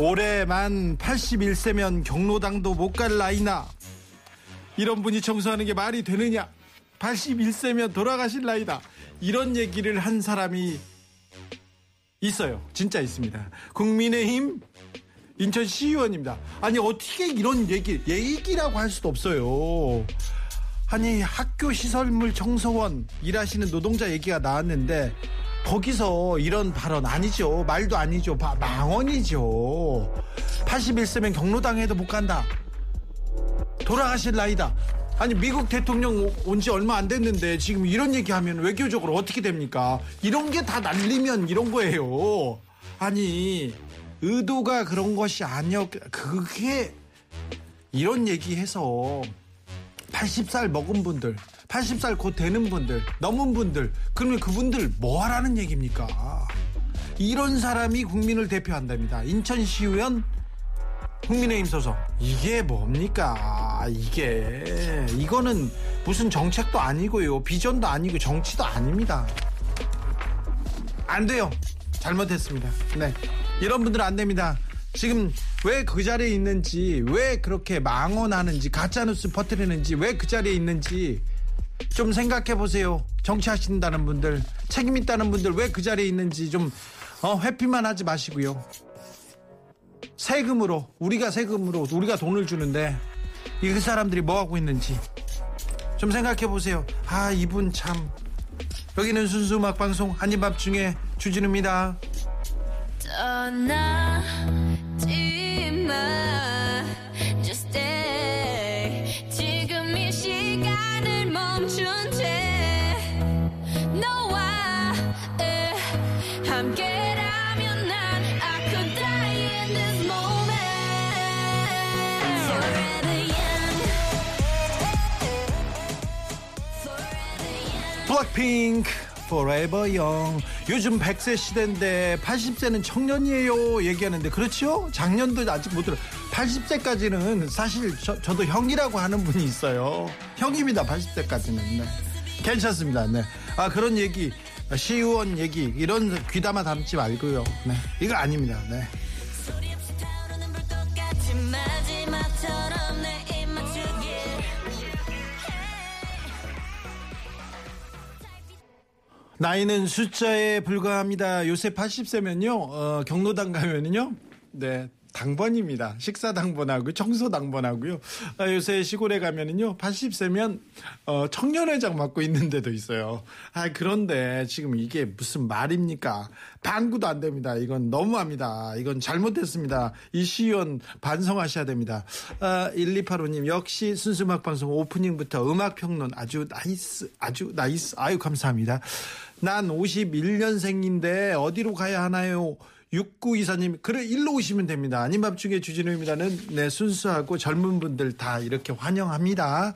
올해 만 81세면 경로당도 못 갈 나이나. 이런 분이 청소하는 게 말이 되느냐? 81세면 돌아가실 나이다. 이런 얘기를 한 사람이 있어요. 진짜 있습니다. 국민의힘 인천 시의원입니다. 아니 어떻게 이런 얘기 얘기라고 할 수도 없어요. 아니 학교 시설물 청소원 일하시는 노동자 얘기가 나왔는데 거기서 이런 발언 아니죠. 말도 아니죠. 바- 망언이죠. 81세면 경로당에도 못 간다. 돌아가실 나이다. 아니 미국 대통령 온 지 얼마 안 됐는데 지금 이런 얘기하면 외교적으로 어떻게 됩니까? 이런 게 다 날리면 이런 거예요. 아니 의도가 그런 것이 아니었 그게 이런 얘기해서 80살 먹은 분들, 80살 곧 되는 분들, 넘은 분들, 그러면 그분들 뭐 하라는 얘기입니까? 이런 사람이 국민을 대표한답니다. 인천시의원 국민의힘 소속. 이게 뭡니까? 이게. 이거는 무슨 정책도 아니고요. 비전도 아니고 정치도 아닙니다. 안 돼요. 잘못했습니다. 네. 이런 분들은 안 됩니다. 지금 왜 그 자리에 있는지, 왜 그렇게 망언하는지, 가짜뉴스 퍼뜨리는지, 왜 그 자리에 있는지 좀 생각해 보세요. 정치하신다는 분들, 책임 있다는 분들 왜 그 자리에 있는지 좀 어, 회피만 하지 마시고요. 세금으로, 우리가 세금으로, 우리가 돈을 주는데 이그 사람들이 뭐 하고 있는지 좀 생각해 보세요. 아, 이분 참. 여기는 순수 음악 방송 한입밥 중에 주진우입니다. 블랙핑크 Forever Young 요즘 100세 시대인데 80세는 청년이에요 얘기하는데 그렇죠? 작년도 아직 못 들어 80세까지는 사실 저, 저도 형이라고 하는 분이 있어요 형입니다 80세까지는 네. 괜찮습니다 네. 아 그런 얘기 시의원 얘기 이런 귀담아 담지 말고요 네. 이거 아닙니다 네. 나이는 숫자에 불과합니다. 요새 80세면요, 어, 경로당 가면은요, 네, 당번입니다. 식사 당번하고 청소 당번하고요. 아, 요새 시골에 가면은요, 80세면 어, 청년회장 맡고 있는 데도 있어요. 아, 그런데 지금 이게 무슨 말입니까? 방구도 안 됩니다. 이건 너무합니다. 이건 잘못됐습니다. 이 시의원 반성하셔야 됩니다. 아, 1285님, 역시 순수음악 방송 오프닝부터 음악 평론 아주 nice, 아주 nice. 아유, 감사합니다. 난 51년생인데 어디로 가야 하나요? 6924님, 그래, 일로 오시면 됩니다. 아닌 밤중에 주진우입니다는, 네, 순수하고 젊은 분들 다 이렇게 환영합니다.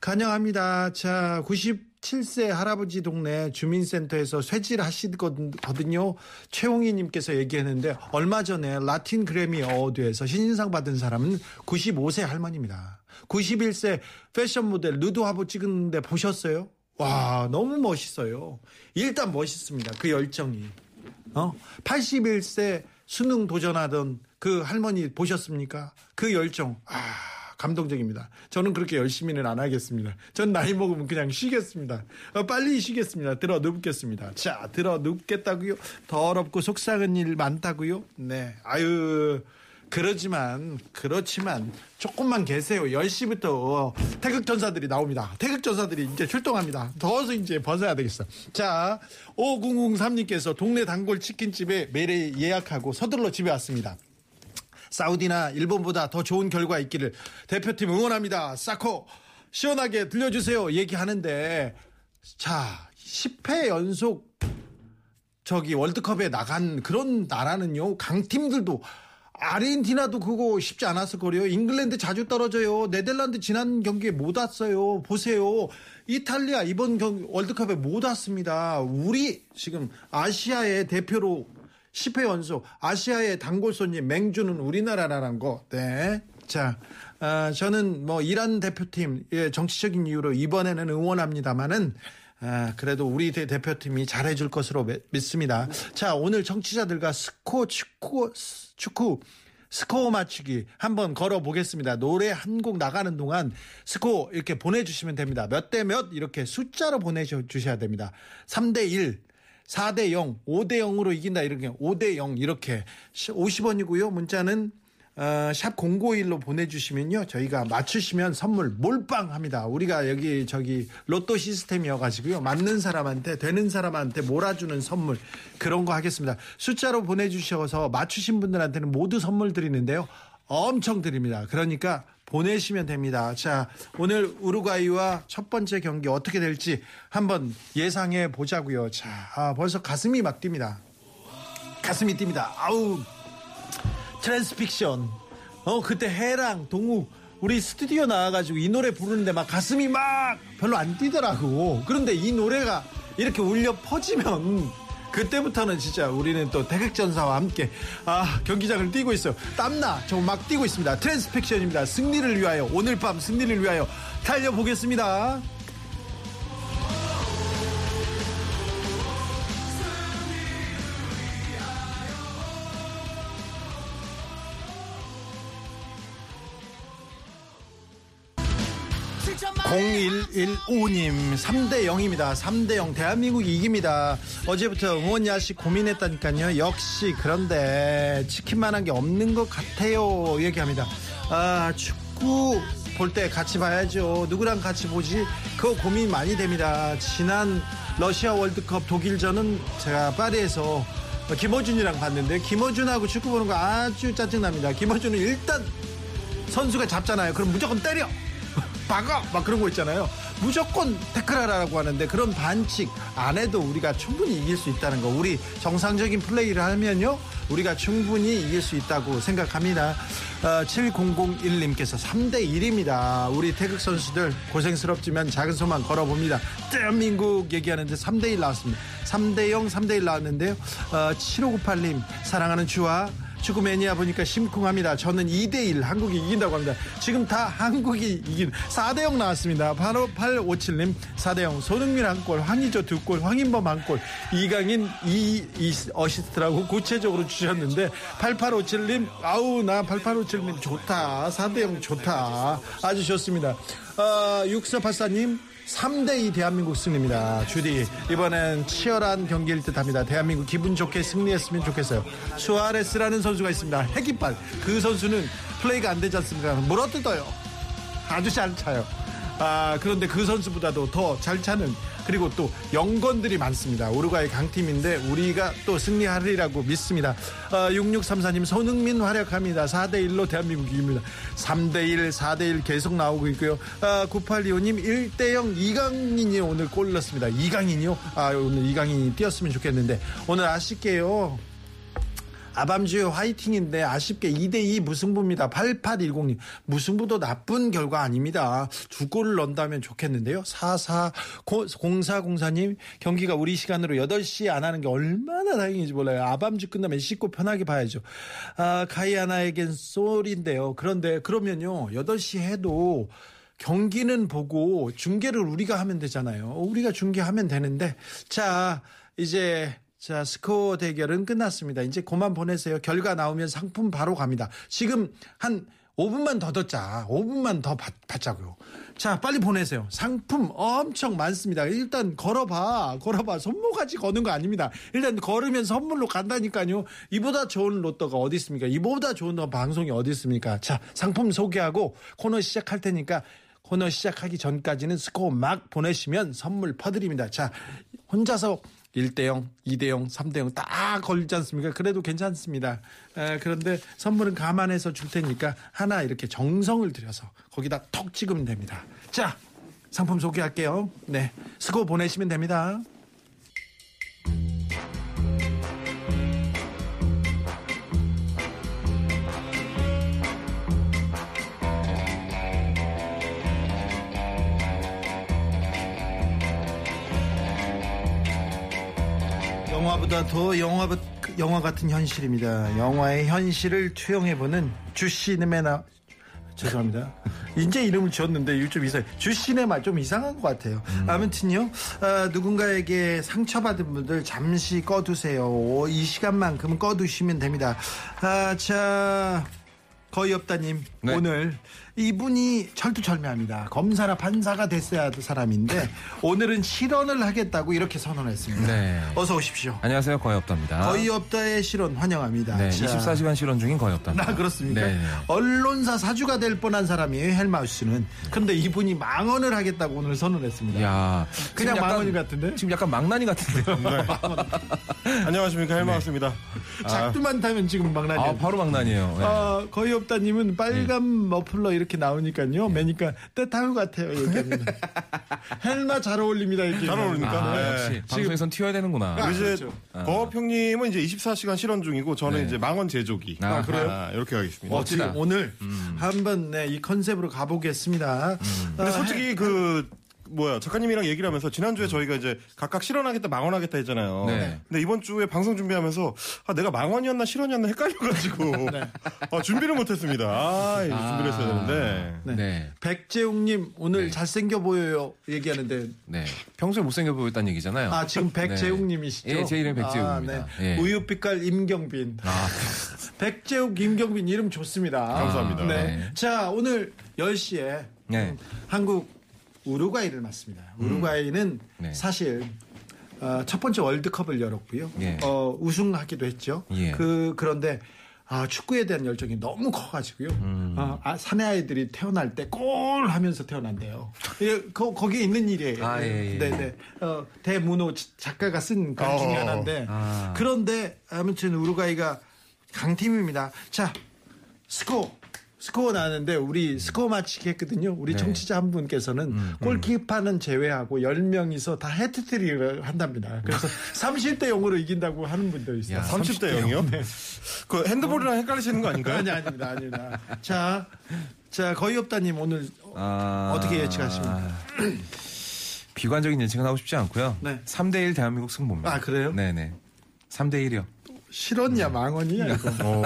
환영합니다. 자, 97세 할아버지 동네 주민센터에서 쇠질 하시거든요. 최홍희님께서 얘기했는데, 얼마 전에 라틴 그래미 어워드에서 신인상 받은 사람은 95세 할머니입니다. 91세 패션 모델 루드하보 찍은데 보셨어요? 와, 너무 멋있어요. 일단 멋있습니다. 그 열정이. 어? 81세 수능 도전하던 그 할머니 보셨습니까? 그 열정. 아, 감동적입니다. 저는 그렇게 열심히는 안 하겠습니다. 전 나이 먹으면 그냥 쉬겠습니다. 어, 빨리 쉬겠습니다. 들어 눕겠습니다. 자, 들어 눕겠다고요? 더럽고 속상한 일 많다고요? 네. 아유, 그러지만 그렇지만 조금만 계세요. 10시부터 태극 전사들이 나옵니다. 태극 전사들이 이제 출동합니다. 더워서 이제 벗어야 되겠어. 자, 5003님께서 동네 단골 치킨집에 매일 예약하고 서둘러 집에 왔습니다. 사우디나 일본보다 더 좋은 결과 있기를 대표팀 응원합니다. 사코 시원하게 들려주세요. 얘기하는데 자 10회 연속 저기 월드컵에 나간 그런 나라는요 강팀들도 아르헨티나도 그거 쉽지 않았을 거래요. 잉글랜드 자주 떨어져요. 네덜란드 지난 경기에 못 왔어요. 보세요. 이탈리아 이번 경 월드컵에 못 왔습니다. 우리 지금 아시아의 대표로 10회 연속 아시아의 단골 손님 맹주는 우리나라라는 거. 네. 자, 아, 저는 뭐 이란 대표팀 예, 정치적인 이유로 이번에는 응원합니다만은 아, 그래도 우리 대- 대표팀이 잘해줄 것으로 매- 믿습니다. 자, 오늘 청취자들과 스코 축구 축구 스코어 맞추기 한번 걸어 보겠습니다. 노래 한 곡 나가는 동안 스코어 이렇게 보내주시면 됩니다. 몇 대 몇 이렇게 숫자로 보내주셔야 됩니다. 3대 1. 4대 0, 5대 0으로 이긴다 이렇게 5대 0 이렇게 50원이고요. 문자는 어, 샵 051로 보내주시면요. 저희가 맞추시면 선물 몰빵 합니다. 우리가 여기 저기 로또 시스템이어가지고요. 맞는 사람한테 되는 사람한테 몰아주는 선물 그런 거 하겠습니다. 숫자로 보내주셔서 맞추신 분들한테는 모두 선물 드리는데요. 엄청 드립니다. 그러니까 보내시면 됩니다. 자, 오늘 우루과이와 첫 번째 경기 어떻게 될지 한번 예상해 보자고요. 자, 아, 벌써 가슴이 막 뜁니다. 가슴이 뜁니다. 아우, 트랜스픽션. 어, 그때 해랑 동우 우리 스튜디오 나와가지고 이 노래 부르는데 막 가슴이 막 별로 안 뛰더라고. 그런데 이 노래가 이렇게 울려 퍼지면 그때부터는 진짜 우리는 또 태극전사와 함께 아 경기장을 뛰고 있어요. 땀나 저막 뛰고 있습니다. 트랜스픽션입니다. 승리를 위하여 오늘 밤 승리를 위하여 달려보겠습니다. 공 0115님 3대 0입니다. 3대 0 대한민국이 이깁니다. 어제부터 응원 야식 고민했다니까요. 역시 그런데 치킨만한 게 없는 것 같아요. 얘기합니다. 아 축구 볼 때 같이 봐야죠. 누구랑 같이 보지? 그거 고민 많이 됩니다. 지난 러시아 월드컵 독일전은 제가 파리에서 김어준이랑 봤는데 김어준하고 축구 보는 거 아주 짜증납니다. 김어준은 일단 선수가 잡잖아요. 그럼 무조건 때려. 박아! 막 그런 거 있잖아요. 무조건 태클하라고 하는데 그런 반칙 안 해도 우리가 충분히 이길 수 있다는 거. 우리 정상적인 플레이를 하면요. 우리가 충분히 이길 수 있다고 생각합니다. 어, 7001님께서 3대 1입니다. 우리 태극 선수들 고생스럽지만 작은 소만 걸어봅니다. 대한민국 얘기하는데 3대 1 나왔습니다. 3대 0, 3대 1 나왔는데요. 어, 7598님 사랑하는 주와 축구 매니아 보니까 심쿵합니다. 저는 2대1 한국이 이긴다고 합니다. 지금 다 한국이 이긴 4대0 나왔습니다. 바로 857님 4대0 손흥민 한 골, 황희조 두 골, 황인범 한 골, 이강인 2, 이 어시스트라고 구체적으로 주셨는데 8857님 아우 나 8857님 좋다. 4대0 좋다. 아주 좋습니다. 어, 6484님 3대2 대한민국 승리입니다. 주디, 이번엔 치열한 경기일 듯 합니다. 대한민국 기분 좋게 승리했으면 좋겠어요. 수아레스라는 선수가 있습니다. 핵이빨. 그 선수는 플레이가 안 되지 않습니까? 물어뜯어요. 아주 잘 차요. 아, 그런데 그 선수보다도 더 잘 차는 그리고 또 영건들이 많습니다. 우루과이 강팀인데 우리가 또 승리하리라고 믿습니다. 아, 6634님 손흥민 활약합니다. 4대1로 대한민국 이깁니다. 3대1, 4대1 계속 나오고 있고요. 아, 9825님 1대0 이강인이 오늘 골 넣었습니다. 이강인이요? 아, 오늘 이강인이 뛰었으면 좋겠는데 오늘 아쉽게요. 아밤주의 화이팅인데 아쉽게 2대2 무승부입니다. 8810님. 무승부도 나쁜 결과 아닙니다. 두 골을 넣는다면 좋겠는데요. 440404님. 경기가 우리 시간으로 8시에 안 하는 게 얼마나 다행인지 몰라요. 아밤주 끝나면 씻고 편하게 봐야죠. 아, 가이아나에겐 쏠인데요. 그런데 그러면요. 8시 해도 경기는 보고 중계를 우리가 하면 되잖아요. 우리가 중계하면 되는데 자 이제 자 스코어 대결은 끝났습니다. 이제 그만 보내세요. 결과 나오면 상품 바로 갑니다. 지금 한 5분만 더 듣자. 5분만 더 받, 받자고요. 자, 빨리 보내세요. 상품 엄청 많습니다. 일단 걸어봐. 걸어봐. 손모가지 거는 거 아닙니다. 일단 걸으면 선물로 간다니까요. 이보다 좋은 로또가 어디 있습니까? 이보다 좋은 방송이 어디 있습니까? 자, 상품 소개하고 코너 시작할 테니까 코너 시작하기 전까지는 스코어 막 보내시면 선물 퍼드립니다. 자, 혼자서 1대0, 2대0, 3대0 딱 걸리지 않습니까? 그래도 괜찮습니다. 에, 그런데 선물은 감안해서 줄 테니까 하나 이렇게 정성을 들여서 거기다 톡 찍으면 됩니다. 자, 상품 소개할게요. 네. 스코어 보내시면 됩니다. 영화보다 더 영화, 영화 같은 현실입니다. 영화의 현실을 투영해보는 주시네마 죄송합니다. 이제 이름을 지었는데 이거 좀 이상해. 주시네마 좀 이상한 것 같아요. 아무튼요, 아, 누군가에게 상처받은 분들 잠시 꺼두세요. 이 시간만큼은 꺼두시면 됩니다. 아, 자, 거의 없다님 네. 오늘 이분이 철두철미합니다. 검사나 판사가 됐어야 할 사람인데 오늘은 실언을 하겠다고 이렇게 선언했습니다. 네. 어서 오십시오. 안녕하세요. 거의 없답니다. 거의 없다의 실언 환영합니다. 네, 자, 24시간 실현 중인 거의 없답니다. 아, 그렇습니까? 네, 네. 언론사 사주가 될 뻔한 사람이에요, 헬마우스는. 근데 이분이 망언을 하겠다고 오늘 선언했습니다. 야, 그냥 약간- 망언이 같은데? 지금 약간 망나니 같은데요. 안녕하십니까 헬마우스입니다. 작두만 타면 지금 망나니. 아, 바로 망나니예요. 네. 아, 거의 없다님은 빨간 머플러 이렇게 나오니까요. 매니까 때타요 같아요. 얘기합니다. 헬마 잘 어울립니다. 이렇게. 잘 어울립니까? 아, 네. 역시 방송에선 튀어야 되는구나. 아, 이제 그렇죠. 거업 형님은 이제 24시간 실현 중이고 저는 네. 이제 망원 제조기. 아, 그래요? 이렇게 가겠습니다. 멋지다. 오늘 한번 네, 이 컨셉으로 가보겠습니다. 근데 아, 솔직히 그 뭐야 작가님이랑 얘기를 하면서 지난주에 저희가 이제 각각 실현하겠다 망원하겠다 했잖아요. 네. 근데 이번 주에 방송 준비하면서 아, 내가 망원이었나 실현이었나 헷갈려가지고 아, 준비를 못했습니다. 아, 이거 준비를 했어야 되는데. 네. 네. 백재웅님 오늘 네. 잘생겨 보여요 얘기하는데 네. 평소에 못생겨 보였다는 얘기잖아요. 아 지금 백재웅님이시죠? 예, 제 백재웅입니다. 아, 네. 예. 우유빛깔 임경빈. 아, 백재웅 김경빈 이름 좋습니다. 감사합니다. 네. 네. 자 오늘 10시에 네. 한국 우루과이를 맞습니다. 우루과이는 네. 사실 어, 첫 번째 월드컵을 열었고요. 예. 어, 우승하기도 했죠. 예. 그 그런데 아, 축구에 대한 열정이 너무 커가지고요. 음. 아, 아, 사내 아이들이 태어날 때 골 하면서 태어난대요. 예, 거, 거기에 있는 일이에요. 아, 예, 예. 네네. 어, 대문호 지- 작가가 쓴 글 중에 어. 하나인데. 아. 그런데 아무튼 우루과이가 강팀입니다. 자, 스코어. 스코어 나는데 우리 스코어 맞히기 했거든요. 우리 네. 청취자 한 분께서는 골키퍼는 제외하고 10명이서 다 해트트릭을 한답니다. 그래서 30대 0으로 이긴다고 하는 분도 있어요. 야, 30대 0이요? 그 핸드볼이랑 헷갈리시는 거 아닌가요? 아니 아닙니다. 아닙니다. 자, 자 거의 없다님 오늘 아, 어떻게 예측하십니까? 비관적인 예측은 하고 싶지 않고요. 네. 3대1 대한민국 승부입니다. 아, 그래요? 네네. 3대 1이요. 실언이야 망언이야 이거. 어.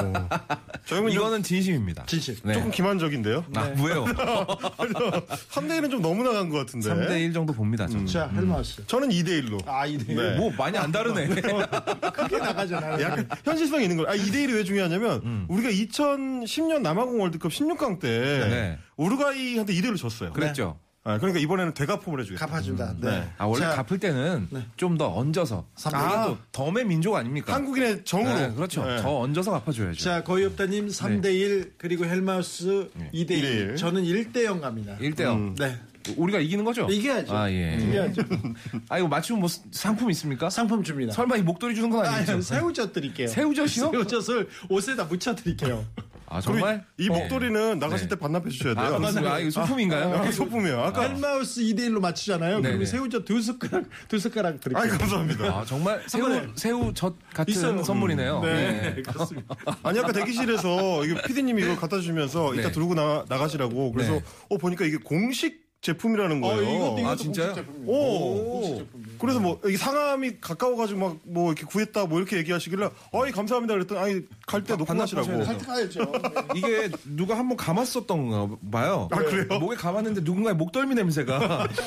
저희는 좀 이거는 진심입니다. 진심. 네. 조금 기만적인데요. 아, 뭐예요? 3대1은 좀 너무 나간 것 같은데. 3대1 정도 봅니다. 저는. 자 헬마우스. 저는 2대1로. 아 이대 네. 뭐 많이 안 다르네. 크게 나가잖아요. 약간 현실성이 있는 거예요. 아, 2대1이 왜 중요하냐면, 우리가 2010년 남아공 월드컵 16강 때, 네. 우루과이한테 2대1로 졌어요. 그랬죠. 아, 그러니까 이번에는 대가폼을 해주겠다. 갚아준다. 네. 네. 아, 원래 자, 갚을 때는 좀더 얹어서. 삼- 아, 덤의 민족 아닙니까? 한국인의 정으로. 네, 그렇죠. 네. 더 얹어서 갚아줘야죠. 자 거의 없다님 3대1 그리고 헬마우스 네. 2대1 2대1. 저는 1대0 갑니다. 1대0. 네. 우리가 이기는 거죠? 이겨야죠. 아, 예. 이겨야죠. 아, 이거 맞추면 뭐 상품 있습니까? 상품 줍니다. 설마 이 목도리 주는 건 아니죠? 아, 새우젓 드릴게요. 새우젓이요? 새우젓을 옷에다 묻혀 드릴게요. 아, 그럼 정말? 이 목도리는 나가실 네. 때 반납해 주셔야 돼요. 아, 그렇습니까? 아, 이거 소품인가요? 아, 소품이에요. 아까. 헬마우스 2대1로 맞추잖아요. 네네. 그러면 새우젓 두 숟가락 두 숟가락 드릴게요. 아이, 감사합니다. 아, 정말 새우. 새우젓 같은 있어요. 선물이네요. 네, 네. 그렇습니다. 아니, 아까 대기실에서 이거 피디님이 이걸 갖다 주시면서 네. 이따 들고 나, 나가시라고. 그래서, 네. 어, 보니까 이게 공식 제품이라는 어, 거예요. 이것도 이것도 아, 진짜요? 제품이에요. 오. 제품이에요. 그래서 뭐, 상암이 가까워가지고 막, 뭐, 이렇게 구했다, 뭐, 이렇게 얘기하시길래, 어이, 감사합니다. 그랬더니, 아니, 갈 때 놓고 가시라고. 돼요. 가야죠. 이게 누가 한번 감았었던가 봐요. 아, 그래요? 목에 감았는데 누군가의 목덜미 냄새가.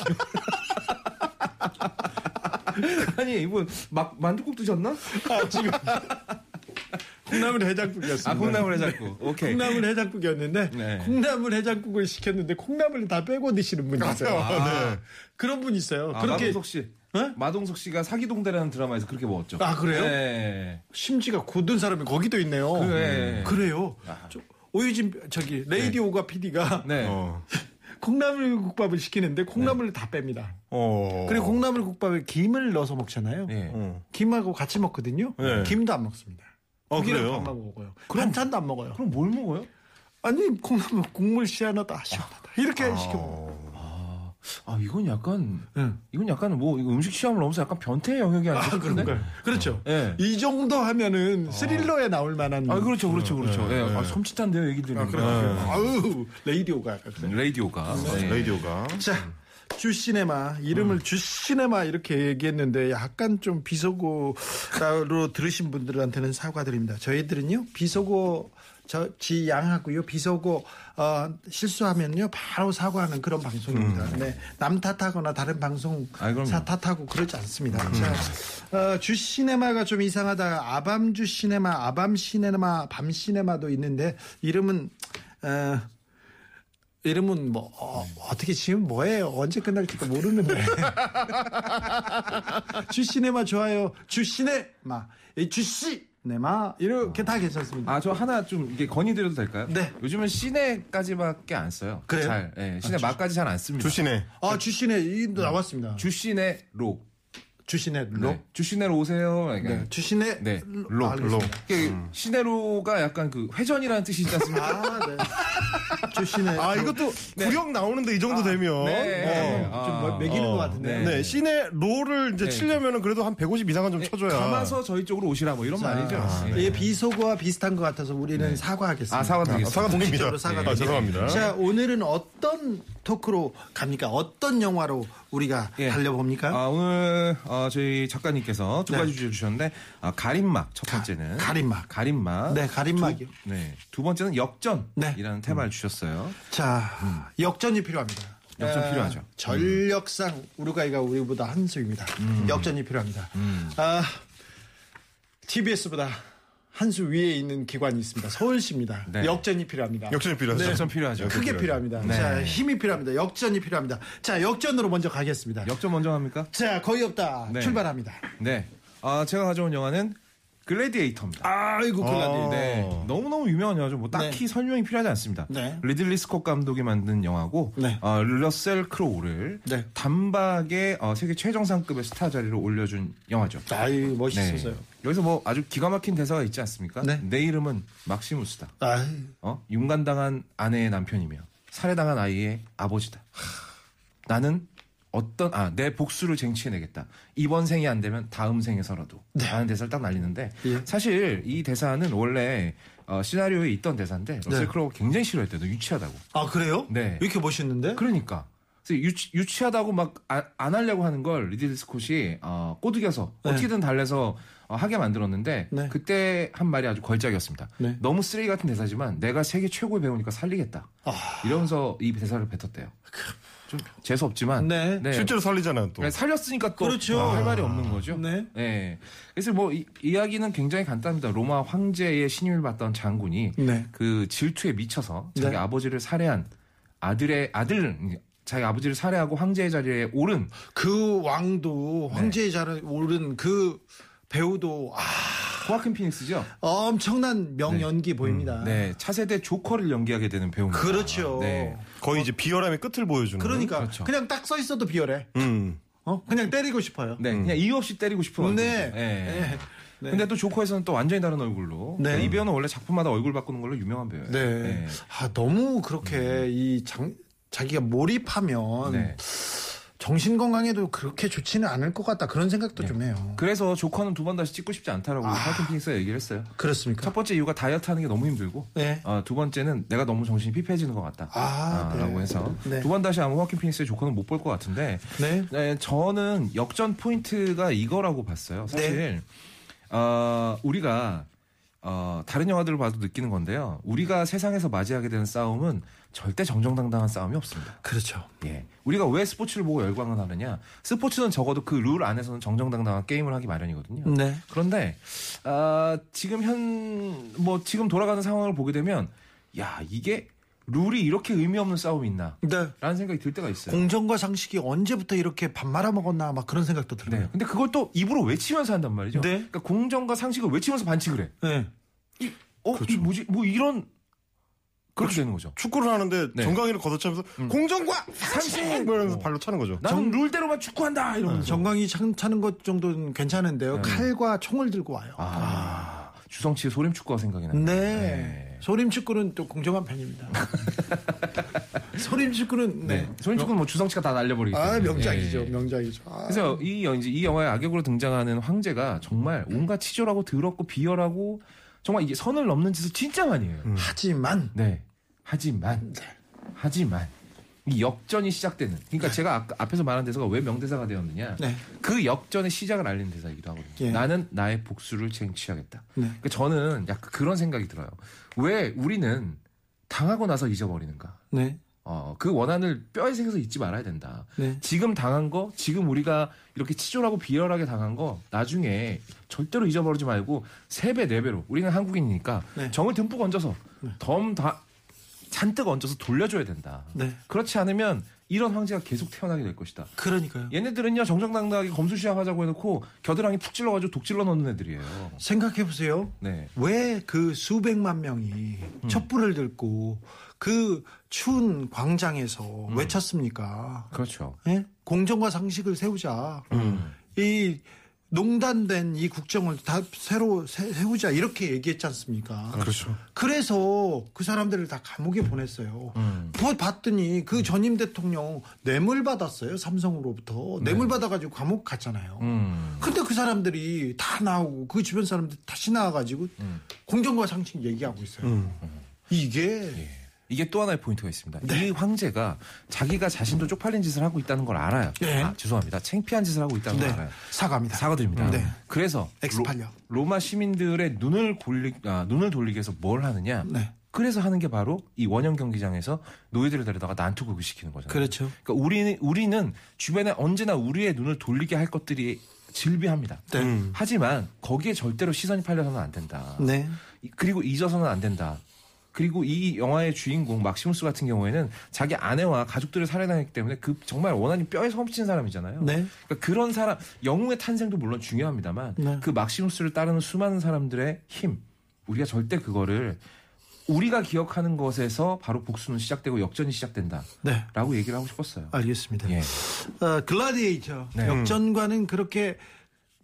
아니, 이분 막 만두국 드셨나? 아, 지금 콩나물 해장국이었습니다. 아, 콩나물 해장국. 오케이. 콩나물 해장국이었는데 네. 콩나물 해장국을 시켰는데 콩나물을 다 빼고 드시는 분이 있어요. 아, 그런 분 있어요. 아, 그렇게 마동석 씨. 네? 마동석 씨가 사기동대라는 드라마에서 그렇게 먹었죠. 아, 그래요? 네. 심지가 굳은 사람이 거기도 있네요. 그래. 그래요. 저, 오유진 저기 레이디오가 PD가 네. 어. 콩나물 국밥을 시키는데 콩나물을 다 뺍니다. 어. 그리고 콩나물 국밥에 김을 넣어서 먹잖아요. 네. 어. 김하고 같이 먹거든요. 네. 김도 안 먹습니다. 어, 고기랑 그래요? 밥만 먹어요. 반찬도 안 먹어요. 그럼 뭘 먹어요? 아니 콩나물 국물 시원하다 시원하다 이렇게 시켜 먹어요. 아, 이건 약간, 응. 이건 약간 뭐, 이거 음식 취향을 넘어서 약간 변태의 영역이 아닐까 아? 그런가요? 그렇죠. 네. 이 정도 하면은 스릴러에 나올 만한. 아, 그렇죠, 그렇죠, 그렇죠. 예. 아, 섬찟한데요, 얘기 들으니까. 아, 그래요. 아우, 레이디오가 약간 그래요. 라디오가. 네. 라디오가. 자, 주시네마 이름을 주시네마 이렇게 얘기했는데 약간 좀 비속어로 들으신 분들한테는 사과드립니다. 저희들은요 비속어 저 지 양하고요 비속어 어, 실수하면요 바로 사과하는 그런 방송입니다. 네, 남 탓하거나 다른 방송 아이, 그럼요. 사 탓하고 그러지 않습니다. 자, 어, 주 시네마가 좀 이상하다. 아밤 주 시네마, 아밤 시네마, 밤 시네마도 있는데 이름은 어, 이름은 뭐 어, 떻게 지금 뭐예요? 언제 끝날지도 모르는데. 주시네마 좋아요. 주시네마, 이 주시 네마 이렇게 다 괜찮습니다. 아, 저 하나 좀 이게 건의드려도 될까요? 네. 요즘은 시내까지밖에 안 써요. 그래요? 잘. 예, 시내 막까지 잘 안 씁니다. 조신해. 아 주시네 이 나왔습니다. 주시내 로. 주시네 로. 네. 주시내로 오세요. 네. 네. 주시네 네. 로. 로. 알겠습니다. 이게 시내로가 약간 그 회전이라는 뜻이 있지 않습니까? 아, 네. 주시네. 아 이것도 구령 나오는데 이 정도 되면 네. 어. 좀 뭐- 매기는 것 같은데. 네. 네, 시내 롤을 이제 네. 치려면은 그래도 한 150 이상은 좀 쳐줘야. 감아서 저희 쪽으로 오시라 뭐 이런 말이죠. 네. 이게 비속어와 비슷한 것 같아서 우리는 사과하겠습니다. 아, 사과드리겠습니다. 사과드립니다. 공식적으로 사과드립니다. 아, 죄송합니다. 자, 오늘은 어떤 토크로 갑니까? 어떤 영화로 우리가 예. 달려봅니까? 아, 오늘 어, 저희 작가님께서 두 네. 가지 주제 주셨는데 아, 가림막 첫 번째는 가 림막. 가림막 네, 가림막이요. 두, 네. 두 번째는 역전이라는 네. 테마를 주셨어요. 자, 역전이 필요합니다. 역전 아, 필요하죠. 전력상 우루과이가 우리보다 한 수입니다. 음. 역전이 필요합니다. 아, TBS보다 한 수 위에 있는 기관이 있습니다. 서울시입니다. 네. 역전이 필요합니다. 역전이 필요하죠. 역전 필요하죠. 크게 필요합니다. 네. 자, 힘이 필요합니다. 역전이 필요합니다. 자, 역전으로 먼저 가겠습니다. 역전 먼저 합니까? 자, 거의 없다. 네. 출발합니다. 네. 아, 제가 가져온 영화는 글래디에이터입니다. 아이고, 글라디. 네. 너무 너무 유명한 영화죠. 뭐 딱히 설명이 필요하지 않습니다. 네. 리들리 스콧 감독이 만든 영화고 네. 어, 러셀 크로우를 네. 단박에 어, 세계 최정상급의 스타 자리로 올려준 영화죠. 아이, 멋있었어요. 네. 여기서 뭐 아주 기가 막힌 대사가 있지 않습니까? 네. 내 이름은 막시무스다. 아이, 어? 윤간당한 아내의 남편이며 살해당한 아이의 아버지다. 나는 어떤 아 내 복수를 쟁취해내겠다. 이번 생이 안 되면 다음 생에서라도. 라는 대사를 딱 날리는데 예. 사실 이 대사는 원래 어, 시나리오에 있던 대사인데 러셀 네. 크로우가 굉장히 싫어했대요. 너무 유치하다고. 아, 그래요? 네. 왜 이렇게 멋있는데? 그러니까. 유치, 유치하다고 막 안 하려고 하는 걸 리들리 스콧이 어, 꼬드겨서 네. 어떻게든 달래서 어, 하게 만들었는데 네. 그때 한 말이 아주 걸작이었습니다. 네. 너무 쓰레기 같은 대사지만 내가 세계 최고의 배우니까 살리겠다. 아. 이러면서 이 대사를 뱉었대요. 좀 재수 없지만 네. 실제로 살리잖아요, 또. 네, 살렸으니까 또 그렇죠. 할 말이 없는 거죠. 네. 네. 그래서 뭐 이, 이야기는 굉장히 간단합니다. 로마 황제의 신임을 받던 장군이 네. 그 질투에 미쳐서 자기 네. 아버지를 살해한 아들의 아들 자기 아버지를 살해하고 황제의 자리에 오른 그 왕도 네. 황제의 자리에 오른 그 배우도 아, 호아킨 피닉스죠. 엄청난 명연기 보입니다. 네, 차세대 조커를 연기하게 되는 배우입니다. 그렇죠. 네. 거의 이제 비열함의 끝을 보여주는. 그러니까 그렇죠. 그냥 딱 서 있어도 비열해. 음. 어? 그냥 때리고 싶어요. 네, 그냥 이유 없이 때리고 싶은 네. 네. 네. 네. 근데 또 조커에서는 또 완전히 다른 얼굴로. 네. 이 배우는 원래 작품마다 얼굴 바꾸는 걸로 유명한 배우예요. 네. 아, 너무 그렇게 이 장, 자기가 몰입하면 네. 정신 건강에도 그렇게 좋지는 않을 것 같다. 그런 생각도 좀 해요. 그래서 조커는 두 번 다시 찍고 싶지 않다라고 호아킨 피닉스가 얘기를 했어요. 그렇습니까? 첫 번째 이유가 다이어트 하는 게 너무 힘들고, 네. 어, 두 번째는 내가 너무 정신이 피폐해지는 것 같다. 아, 라고 네. 해서 네. 두번 다시 아마 호아킨 피닉스의 조커는 못 볼 것 같은데, 네. 네, 저는 역전 포인트가 이거라고 봤어요. 사실 네. 어, 우리가 어, 다른 영화들을 봐도 느끼는 건데요. 우리가 세상에서 맞이하게 되는 싸움은 절대 정정당당한 싸움이 없습니다. 그렇죠. 예. 우리가 왜 스포츠를 보고 열광을 하느냐? 스포츠는 적어도 그 룰 안에서는 정정당당한 게임을 하기 마련이거든요. 네. 그런데 아, 지금 현 뭐 지금 돌아가는 상황을 보게 되면 야 이게 룰이 이렇게 의미 없는 싸움이 있나? 네. 라는 생각이 들 때가 있어요. 공정과 상식이 언제부터 이렇게 밥 말아 먹었나 막 그런 생각도 들어요. 네. 근데 그걸 또 입으로 외치면서 한단 말이죠. 네. 그러니까 공정과 상식을 외치면서 반칙을 해. 네. 어, 이 뭐지? 뭐 이런 그렇게 되는 거죠. 축구를 하는데 네. 정강이를 걷어차면서 공정과 상식 뭐 이러면서 발로 차는 거죠. 나는 룰대로만 축구한다 이러면서. 정강이 찬- 차는 것 정도는 괜찮은데요. 네. 칼과 총을 들고 와요. 아, 주성치의 소림 축구가 생각이 나요. 네. 소림 축구는 또 공정한 편입니다. 소림 축구는 네. 네. 소림 축구는 뭐 주성치가 다 날려버리기 때문에. 아 명작이죠, 예, 예. 명작이죠. 아. 그래서 이, 이 영화의 악역으로 등장하는 황제가 정말 온갖 치졸하고 더럽고 비열하고 정말 이게 선을 넘는 짓을 진짜 많이 해요. 하지만 네. 하지만 하지만 이 역전이 시작되는. 그러니까 제가 아까 앞에서 말한 대사가 왜 명대사가 되었느냐. 네. 그 역전의 시작을 알리는 대사이기도 하거든요. 예. 나는 나의 복수를 쟁취하겠다. 네. 그러니까 저는 약간 그런 생각이 들어요. 왜 우리는 당하고 나서 잊어버리는가? 네. 어, 그 원한을 뼈에 새겨서 잊지 말아야 된다. 네. 지금 당한 거, 지금 우리가 이렇게 치졸하고 비열하게 당한 거, 나중에 절대로 잊어버리지 말고 세 배, 네 배로. 우리는 한국인이니까 네. 정을 듬뿍 얹어서 덤다 잔뜩 얹어서 돌려줘야 된다. 네. 그렇지 않으면 이런 황제가 계속 태어나게 될 것이다. 그러니까요. 얘네들은요 정정당당하게 검수시작 하자고 해놓고 겨드랑이 푹 찔러가지고 독 찔러 넣는 애들이에요. 생각해 보세요. 네. 왜 그 수백만 명이 음. 촛불을 들고 그 추운 광장에서 음. 외쳤습니까? 그렇죠. 예? 공정과 상식을 세우자. 음. 이 농단된 이 국정을 다 새로 세우자 이렇게 얘기했지 않습니까? 그렇죠. 그래서 그 사람들을 다 감옥에 보냈어요. 음. 그거 봤더니 그 전임 대통령 뇌물 받았어요. 삼성으로부터 뇌물 받아가지고 감옥 갔잖아요. 네. 음. 근데 그 사람들이 다 나오고 그 주변 사람들 다시 나와가지고 음. 공정과 상식 얘기하고 있어요. 이게 이게 또 하나의 포인트가 있습니다. 네. 이 황제가 자기가 자신도 쪽팔린 짓을 하고 있다는 걸 알아요. 네. 아, 죄송합니다. 창피한 짓을 하고 있다는 걸 네, 알아요. 사과합니다. 사과드립니다. 네. 그래서 엑스팔려. 로마 시민들의 눈을 골리, 아, 눈을 돌리기 위해서 뭘 하느냐? 네. 그래서 하는 게 바로 이 원형 경기장에서 노예들을 데려다가 난투극을 시키는 거잖아요. 그렇죠. 그러니까 우리는 우리는 주변에 언제나 우리의 눈을 돌리게 할 것들이 질비합니다. 네. 하지만 거기에 절대로 시선이 팔려서는 안 된다. 네. 이- 그리고 잊어서는 안 된다. 그리고 이 영화의 주인공 막시무스 같은 경우에는 자기 아내와 가족들을 살해당했기 때문에 그 정말 원한이 뼈에서 훔친 사람이잖아요. 네. 그러니까 그런 사람 영웅의 탄생도 물론 중요합니다만 네. 그 막시무스를 따르는 수많은 사람들의 힘 우리가 절대 그거를 우리가 기억하는 것에서 바로 복수는 시작되고 역전이 시작된다라고 네. 얘기를 하고 싶었어요. 알겠습니다. 예. 어, 글라디에이터 네. 역전과는 그렇게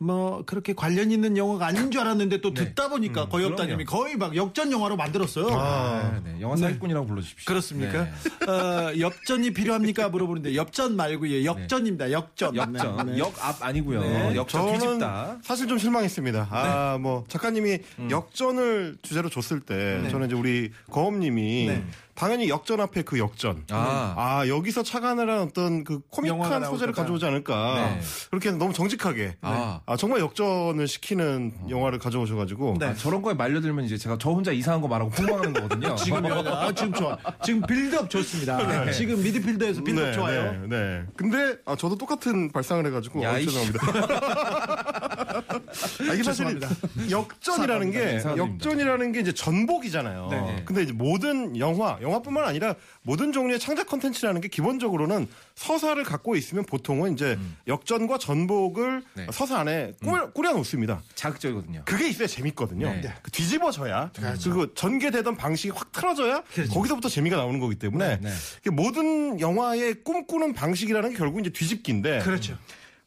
뭐 그렇게 관련 있는 영화가 아닌 줄 알았는데 또 듣다 보니까 거의 없다님이 거의 막 역전 영화로 만들었어요. 아, 네. 영화 사기꾼이라고 불러주십시오. 그렇습니까? 네. 어, 엽전이 필요합니까 물어보는데 엽전 말고요. 역전입니다. 역전. 역전 네. 역앞 아니고요. 네. 역전 저는 뒤집다. 사실 좀 실망했습니다. 아, 네. 뭐 작가님이 음. 역전을 주제로 줬을 때 저는 이제 우리 거없님이 네. 당연히 역전 앞에 그 역전. 아. 아, 여기서 착안을 한 어떤 그 코믹한 소재를. 가져오지 않을까. 네. 그렇게 너무 정직하게. 아. 아, 정말 역전을 시키는 영화를 가져오셔가지고. 네. 아, 저런 거에 말려들면 이제 제가 저 혼자 이상한 거 말하고 폭망하는 거거든요. 지금요. 아, 지금 좋아. 지금 빌드업 좋습니다. 지금 미드필더에서 빌드업 네, 좋아요. 네, 네. 근데 아, 저도 똑같은 발상을 해가지고 야, 어. 죄송합니다. 아, 이게 사실. 역전이라는 게 네. 역전이라는 게 이제 전복이잖아요. 네. 근데 이제 모든 영화, 영화뿐만 아니라 모든 종류의 창작 컨텐츠라는 게 기본적으로는 서사를 갖고 있으면 보통은 이제 역전과 전복을 음. 네. 서사 안에 꾸며, 꾸려 놓습니다. 자극적이거든요. 그게 있어야 재밌거든요. 네. 그 뒤집어져야 그리고 전개되던 방식이 확 틀어져야 거기서부터 재미가 나오는 거기 때문에 네. 이게 모든 영화의 꿈꾸는 방식이라는 게 결국 이제 뒤집기인데 그렇죠.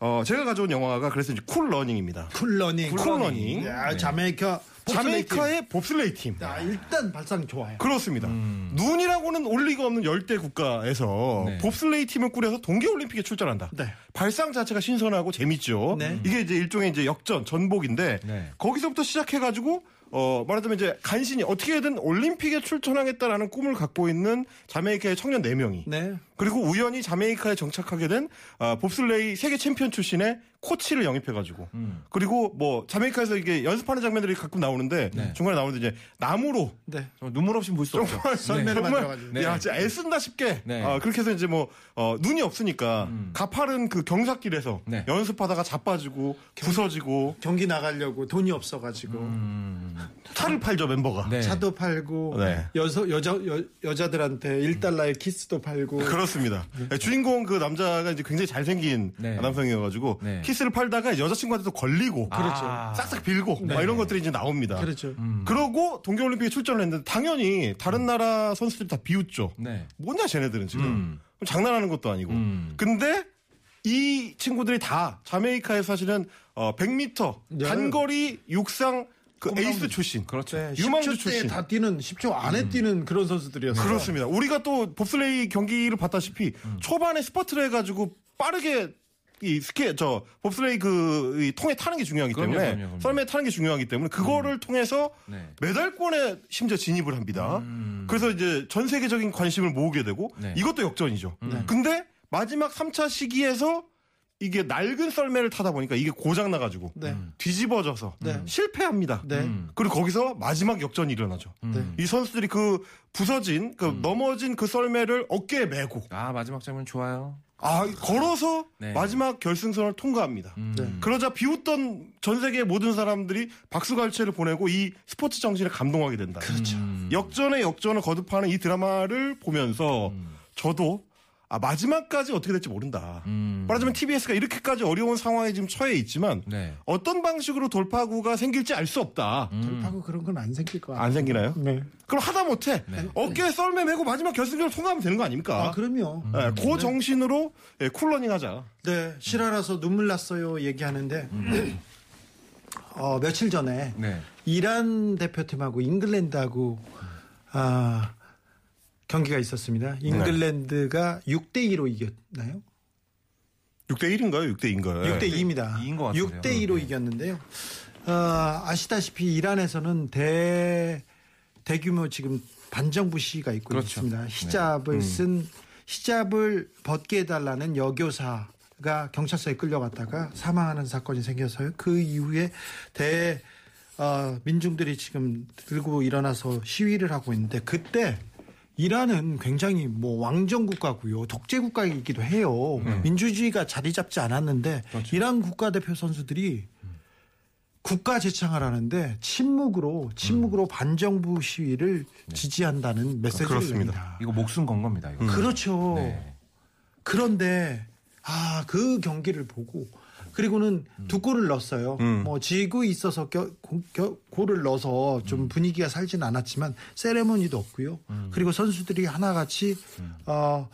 어, 제가 가져온 영화가 그래서 이제 쿨 러닝입니다. 쿨러닝. 쿨 러닝. 야, 자메이카. 봅슬레이 팀. 자메이카의 봅슬레이 팀. 야, 일단 발상 좋아요. 그렇습니다. 눈이라고는 올 리가 없는 열대 국가에서 네. 봅슬레이 팀을 꾸려서 동계올림픽에 출전한다. 네. 발상 자체가 신선하고 재밌죠. 네. 이게 이제 일종의 이제 역전, 전복인데 네. 거기서부터 시작해가지고 어 말하자면 이제 간신히 어떻게든 올림픽에 출전하겠다라는 꿈을 갖고 있는 자메이카의 청년 4명이 네. 그리고 우연히 자메이카에 정착하게 된 아, 봅슬레이 세계 챔피언 출신의 코치를 영입해가지고 그리고 뭐 자메이카에서 이게 연습하는 장면들이 가끔 나오는데 네. 중간에 나오는데 이제 나무로 네. 눈물 없이 볼 수 없죠. 정말 썰매를 정말 만들어가지고. 네. 야 진짜 애쓴다 싶게 네. 아, 그렇게 해서 이제 뭐 어, 눈이 없으니까 가파른 그 경사길에서 네. 연습하다가 자빠지고 부서지고 경기 나가려고 돈이 없어가지고 차를 팔죠 멤버가 네. 차도 팔고 네. 여서 여자 여, 여자들한테 1달러의 키스도 팔고 그렇습니다. 네, 주인공 그 남자가 이제 굉장히 잘생긴 네. 남성이어가지고 네. 키스를 팔다가 여자친구한테도 걸리고 그렇죠. 싹싹 빌고 막 이런 것들이 이제 나옵니다. 그렇죠. 그러고 동계올림픽에 출전을 했는데 당연히 다른 나라 선수들이 다 비웃죠. 네. 뭐냐 쟤네들은 지금 음. 장난하는 것도 아니고. 음. 근데 이 친구들이 다 자메이카에서 사실은 어 100m 네. 단거리 육상 그 에이스 출신. 그렇죠. 네, 유망주 10초 출신. 때다 뛰는 10초 안에 뛰는 그런 선수들이었어요. 그렇습니다. 우리가 또 봅슬레이 경기를 봤다시피 초반에 스퍼트를 해가지고 빠르게 이 스키 저 봅슬레이 그이 통에 타는 게 중요하기 그럼요, 때문에 그럼요, 그럼요. 썰매에 타는 게 중요하기 때문에 그거를 통해서 네. 메달권에 심지어 진입을 합니다. 그래서 이제 전 세계적인 관심을 모으게 되고 네. 이것도 역전이죠. 근데 마지막 3차 시기에서 이게 낡은 썰매를 타다 보니까 이게 고장 나가지고 네. 뒤집어져서 네. 실패합니다. 네. 그리고 거기서 마지막 역전이 일어나죠. 네. 이 선수들이 그 부서진 그 넘어진 그 썰매를 어깨에 메고 아 마지막 장면 좋아요. 아 걸어서 네. 마지막 결승선을 통과합니다. 네. 그러자 비웃던 전 세계 모든 사람들이 박수 갈채를 보내고 이 스포츠 정신에 감동하게 된다. 그렇죠. 역전의 역전을 거듭하는 이 드라마를 보면서 저도 아 마지막까지 어떻게 될지 모른다. 음. 말하자면 TBS가 이렇게까지 어려운 상황에 지금 처해 있지만 네. 어떤 방식으로 돌파구가 생길지 알 수 없다. 돌파구 그런 건 안 생길 것 같아요. 안 생기나요? 네. 그럼 하다 못해 어깨에 썰매 메고 마지막 결승전을 통과하면 되는 거 아닙니까? 아, 그럼요. 예, 그 정신으로 예, 쿨러닝 하자. 네, 실화라서 눈물 났어요 얘기하는데 어, 며칠 전에 네. 이란 대표팀하고 잉글랜드하고 아, 경기가 있었습니다. 잉글랜드가 6대 2로 이겼나요? 6대 1인가요? 6대 2인가요? 6대 2입니다. 네. 이인 것 같은데요. 6대 2로 네. 이겼는데요. 어, 아시다시피 이란에서는 대 대규모 지금 반정부 시위가 있고 그렇죠. 있습니다. 히잡을 쓴 히잡을 벗게 해달라는 여교사 가 경찰서에 끌려갔다가 사망하는 사건이 생겨서요. 그 이후에 대 어, 민중들이 지금 들고 일어나서 시위를 하고 있는데 그때 이란은 굉장히 뭐 왕정 국가고요. 독재 국가이기도 해요. 민주주의가 자리 잡지 않았는데 이란 국가대표 선수들이 국가 재창을 하는데 침묵으로 침묵으로 반정부 시위를 지지한다는 메시지를 그렇습니다. 냅니다. 이거 목숨 건 겁니다. 이거. 그렇죠. 네. 그런데 아 그 경기를 보고 그리고는 두 골을 넣었어요. 음. 뭐 지고 있어서 겨, 고, 겨- 골을 넣어서 좀 분위기가 살진 않았지만 세레모니도 없고요. 그리고 선수들이 하나같이 어,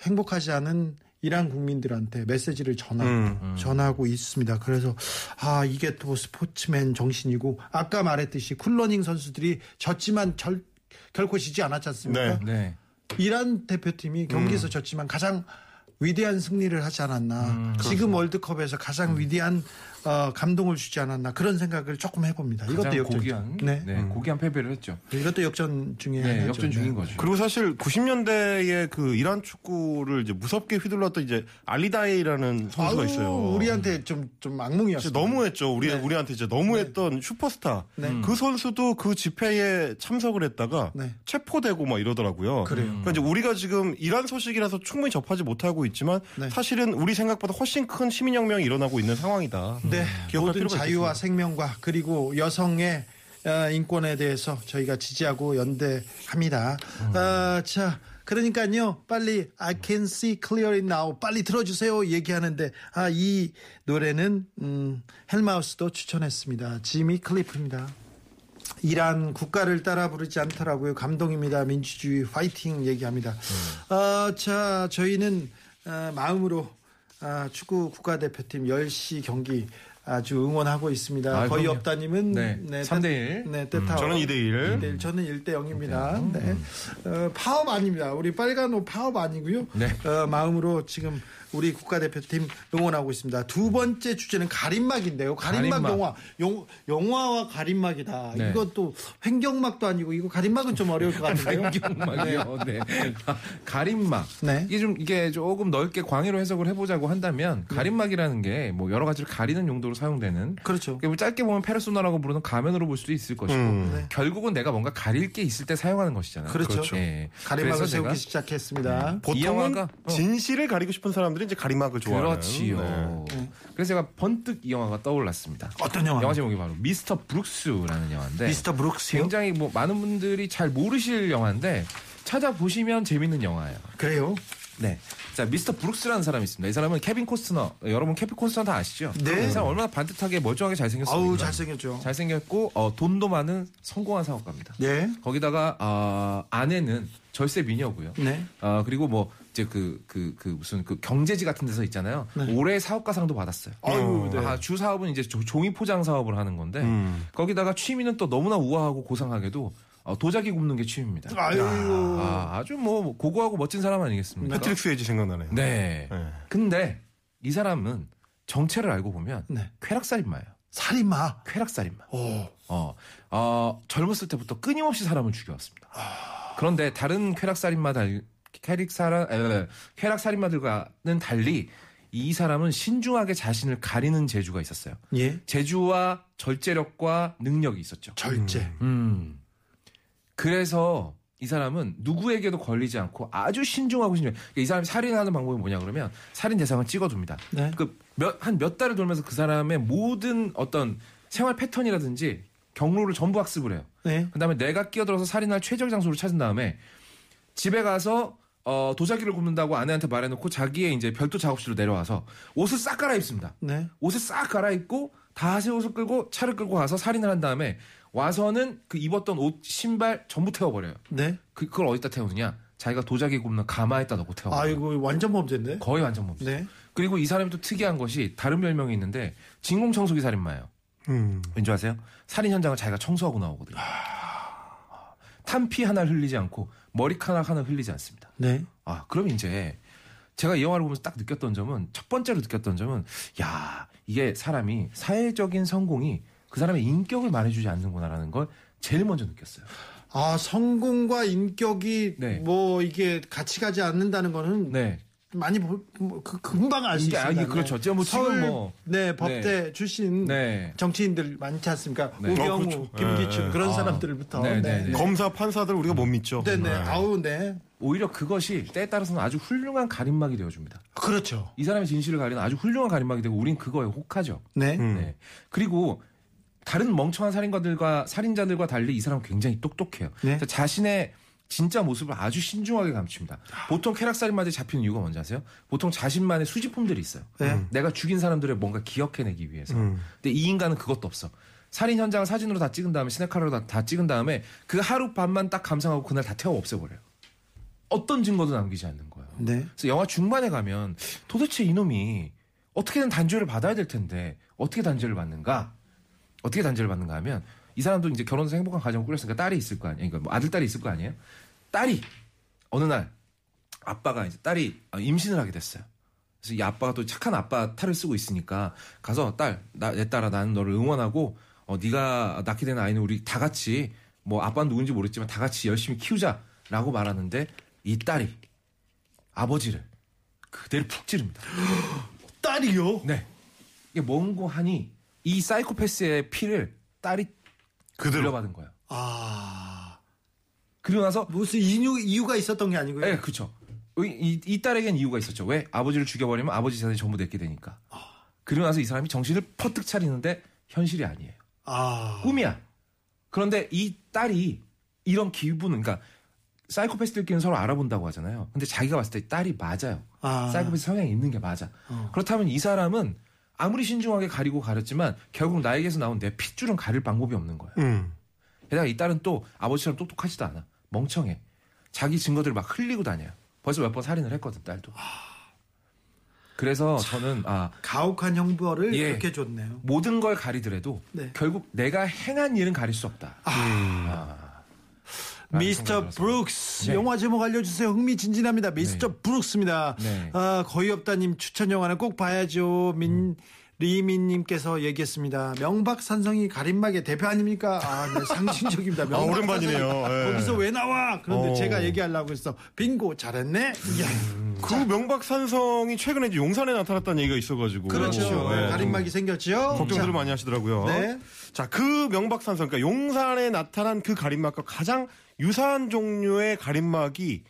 행복하지 않은 이란 국민들한테 메시지를 전하고 음. 전하고 있습니다. 그래서 아 이게 또 스포츠맨 정신이고 아까 말했듯이 쿨러닝 선수들이 졌지만 절, 결코 지지 않았지 않습니까? 네. 네. 이란 대표팀이 경기에서 졌지만 가장 위대한 승리를 하지 않았나. 지금 월드컵에서 가장 위대한 어, 감동을 주지 않았나 그런 생각을 조금 해봅니다. 이것도 역전. 고귀한 네. 네, 고귀한 패배를 했죠. 이것도 역전 중에 네, 하나죠. 역전 중인 네. 거죠. 그리고 사실 90년대에 그 이란 축구를 이제 무섭게 휘둘렀던 이제 알리다이라는 선수가 아우, 있어요. 우리한테 좀, 좀 악몽이었어요. 너무했죠. 우리 네. 우리한테 이제 너무했던 슈퍼스타. 그 선수도 그 집회에 참석을 했다가 네. 체포되고 막 이러더라고요. 그래요. 그러니까 이제 우리가 지금 이란 소식이라서 충분히 접하지 못하고 있지만 네. 사실은 우리 생각보다 훨씬 큰 시민혁명이 일어나고 있는 상황이다. 네, 모든 자유와 있겠습니다. 생명과 그리고 여성의 어, 인권에 대해서 저희가 지지하고 연대합니다. 아, 자, 그러니까요, 빨리 I can see clearly now 빨리 들어주세요 얘기하는데 아, 이 노래는 음, 헬마우스도 추천했습니다. 지미 클리프입니다. 이란 국가를 따라 부르지 않더라고요. 감동입니다. 민주주의 파이팅 얘기합니다. 어, 자, 저희는 어, 마음으로 아, 축구 국가대표팀 10시 경기 아주 응원하고 있습니다. 아, 거의 그럼요. 없다님은 네, 3대 1. 네, 때타워. 저는 2대 1. 2대 1. 저는 1대 0입니다. 네. 어, 파업 아닙니다. 우리 빨간 옷 파업 아니고요. 네. 어, 마음으로 지금 우리 국가대표팀 응원하고 있습니다. 두 번째 주제는 가림막인데요. 가림막, 가림막. 영화. 영, 영화와 가림막이다. 네. 이것도 횡격막도 아니고 이거 가림막은 좀 어려울 것 같은데요. 막이요. 네. 가림막. 네. 이게 좀 이게 조금 넓게 광의로 해석을 해 보자고 한다면 가림막이라는 게 뭐 여러 가지를 가리는 용도로 사용되는. 그렇죠. 이게 뭐 짧게 보면 페르소나라고 부르는 가면으로 볼 수도 있을 것이고 음. 네. 결국은 내가 뭔가 가릴 게 있을 때 사용하는 것이잖아요. 그렇죠. 그렇죠. 예. 가림막을 그래서 세우기 시작했습니다. 이 보통은 영화가 어. 진실을 가리고 싶은 사람들이 이제 가림막을 좋아하는. 그렇지요. 네. 그래서 제가 번뜩 이 영화가 떠올랐습니다. 어떤 영화? 영화 제목이 바로 미스터 브룩스라는 영화인데 미스터 브룩스요? 굉장히 뭐 많은 분들이 잘 모르실 영화인데 찾아보시면 재밌는 영화예요. 그래요? 네. 자, 미스터 브룩스라는 사람이 있습니다. 이 사람은 케빈 코스너. 여러분 케빈 코스너 다 아시죠? 네. 이 사람 얼마나 반듯하게 멀쩡하게 잘생겼습니까? 아우 잘생겼죠. 잘생겼고 어, 돈도 많은 성공한 사업가입니다. 네. 거기다가 어, 아내는 절세 미녀고요. 네. 어, 그리고 뭐 이제 그그그 무슨 그 경제지 같은 데서 있잖아요. 올해 사업가상도 받았어요. 아유, 네. 아, 주 사업은 이제 조- 종이 포장 사업을 하는 건데 음. 거기다가 취미는 또 너무나 우아하고 고상하게도 어, 도자기 굽는 게 취미입니다. 아유. 아, 아주 뭐 고고하고 멋진 사람 아니겠습니까? 패트릭 스웨이지 생각나네요. 네. 네. 근데 이 사람은 정체를 알고 보면 네. 쾌락살인마예요. 살인마. 쾌락살인마. 오. 어, 어, 젊었을 때부터 끊임없이 사람을 죽여왔습니다. 그런데 다른 쾌락살인마 달, 쾌락살인, 에, 쾌락살인마들과는 달리 이 사람은 신중하게 자신을 가리는 재주가 있었어요. 예. 재주와 절제력과 능력이 있었죠. 절제. 음. 그래서 이 사람은 누구에게도 걸리지 않고 아주 신중하고 신중. 그러니까 이 사람이 살인하는 방법이 뭐냐 그러면 살인 대상을 찍어둡니다. 네. 그몇한몇 달을 돌면서 그 사람의 모든 어떤 생활 패턴이라든지 경로를 전부 학습을 해요. 네. 그다음에 내가 끼어들어서 살인할 최적 장소를 찾은 다음에 집에 가서 어, 도자기를 굽는다고 아내한테 말해놓고 자기의 이제 별도 작업실로 내려와서 옷을 싹 갈아입습니다. 네. 옷을 싹 갈아입고 다새 옷을 끌고 차를 끌고 가서 살인을 한 다음에 와서는 그 입었던 옷, 신발 전부 태워버려요. 네. 그, 그걸 어디다 태우느냐? 자기가 도자기 굽는 가마에다 넣고 태워. 아이고 완전 범죄인데. 거의 완전 범죄. 네. 그리고 이 사람이 또 특이한 것이 다른 별명이 있는데 진공 청소기 살인마예요. 음. 왠지 아세요? 살인 현장을 자기가 청소하고 나오거든요. 탄피 하나를 흘리지 않고 머리카락 하나 흘리지 않습니다. 네. 아, 그럼 이제 제가 이 영화를 보면서 딱 느꼈던 점은 첫 번째로 느꼈던 점은 야, 이게 사람이 사회적인 성공이 그 사람의 인격을 말해주지 않는구나라는 걸 제일 먼저 느꼈어요. 아 성공과 인격이 네. 뭐 이게 같이 가지 않는다는 거는 네. 많이 보, 뭐, 그, 금방 알수 이게, 있습니다. 아, 이게 그렇죠. 제가 뭐 지금 서울 뭐- 네 법대 출신 네. 정치인들 많지 않습니까? 네. 우병우, 어, 그렇죠. 김기춘 네. 그런 아. 사람들부터 네, 네, 네, 네. 검사 판사들 우리가 못 믿죠. 네, 네. 아우, 네. 오히려 그것이 때에 따라서는 아주 훌륭한 가림막이 되어줍니다. 그렇죠. 이 사람의 진실을 가리는 아주 훌륭한 가림막이 되고 우린 그거에 혹하죠. 네. 음. 네. 그리고 다른 멍청한 살인과들과 살인자들과 달리 이 사람은 굉장히 똑똑해요. 네. 자신의 진짜 모습을 아주 신중하게 감춥니다. 보통 쾌락살인마들이 잡히는 이유가 뭔지 아세요? 보통 자신만의 수집품들이 있어요. 네. 내가 죽인 사람들을 뭔가 기억해내기 위해서. 음. 근데 이 인간은 그것도 없어. 살인 현장을 사진으로 다 찍은 다음에 스네카로 다, 다 찍은 다음에 그 하루 밤만 딱 감상하고 그날 다 태워 없애버려요. 어떤 증거도 남기지 않는 거예요. 네. 그래서 영화 중반에 가면 도대체 이놈이 어떻게든 단죄를 받아야 될 텐데 어떻게 단죄를 받는가? 어떻게 단죄를 받는가 하면 이 사람도 이제 결혼해서 행복한 가정을 꾸렸으니까 딸이 있을 거 아니에요. 그러니까 뭐 아들 딸이 있을 거 아니에요. 딸이 어느 날 아빠가 이제 딸이 임신을 하게 됐어요. 그래서 이 아빠가 또 착한 아빠 탈을 쓰고 있으니까 가서 딸, 나, 내 딸아 나는 너를 응원하고 어, 네가 낳게 된 아이는 우리 다 같이 뭐 아빠는 누군지 모르겠지만 다 같이 열심히 키우자라고 말하는데 이 딸이 아버지를 그대로 푹 찌릅니다. 딸이요? 네. 이게 뭔고 하니 이 사이코패스의 피를 딸이 그대로. 물려받은 거예요. 아. 그리고 나서 무슨 이유, 이유가 있었던 게 아니고요. 네, 그렇죠. 이, 이, 이 딸에겐 이유가 있었죠. 왜? 아버지를 죽여버리면 아버지 재산이 전부 내게 되니까. 그리고 나서 이 사람이 정신을 퍼뜩 차리는데 현실이 아니에요. 아. 꿈이야. 그런데 이 딸이 이런 기분, 그러니까 사이코패스들끼리는 서로 알아본다고 하잖아요. 근데 자기가 봤을 때 딸이 맞아요. 아. 사이코패스 성향이 있는 게 맞아. 어. 그렇다면 이 사람은 아무리 신중하게 가리고 가렸지만 결국 나에게서 나온 내 핏줄은 가릴 방법이 없는 거야. 음. 게다가 이 딸은 또 아버지처럼 똑똑하지도 않아. 멍청해. 자기 증거들을 막 흘리고 다녀요. 벌써 몇 번 살인을 했거든, 딸도. 그래서 저는 아 가혹한 형벌을 예. 그렇게 줬네요. 모든 걸 가리더라도 네. 결국 내가 행한 일은 가릴 수 없다. 아. 라는 미스터. 브룩스 네. 영화 제목 알려주세요 흥미진진합니다 미스터 브룩스입니다 네. 아, 거의 없다님 추천 영화는 꼭 봐야죠 민 리민님께서 얘기했습니다 명박산성이 가림막의 대표 아닙니까 아, 네, 상징적입니다 아, 오랜만이네요. 예. 거기서 왜 나와 그런데 어. 제가 얘기하려고 했어 빙고 잘했네 이야. 그 명박산성이 최근에 이제 용산에 나타났다는 얘기가 있어가지고. 그렇죠 예. 가림막이 생겼죠 걱정들을 자, 많이 하시더라고요. 네. 자, 그 명박산성, 그러니까 용산에 나타난 그 가림막과 가장 유사한 종류의 가림막이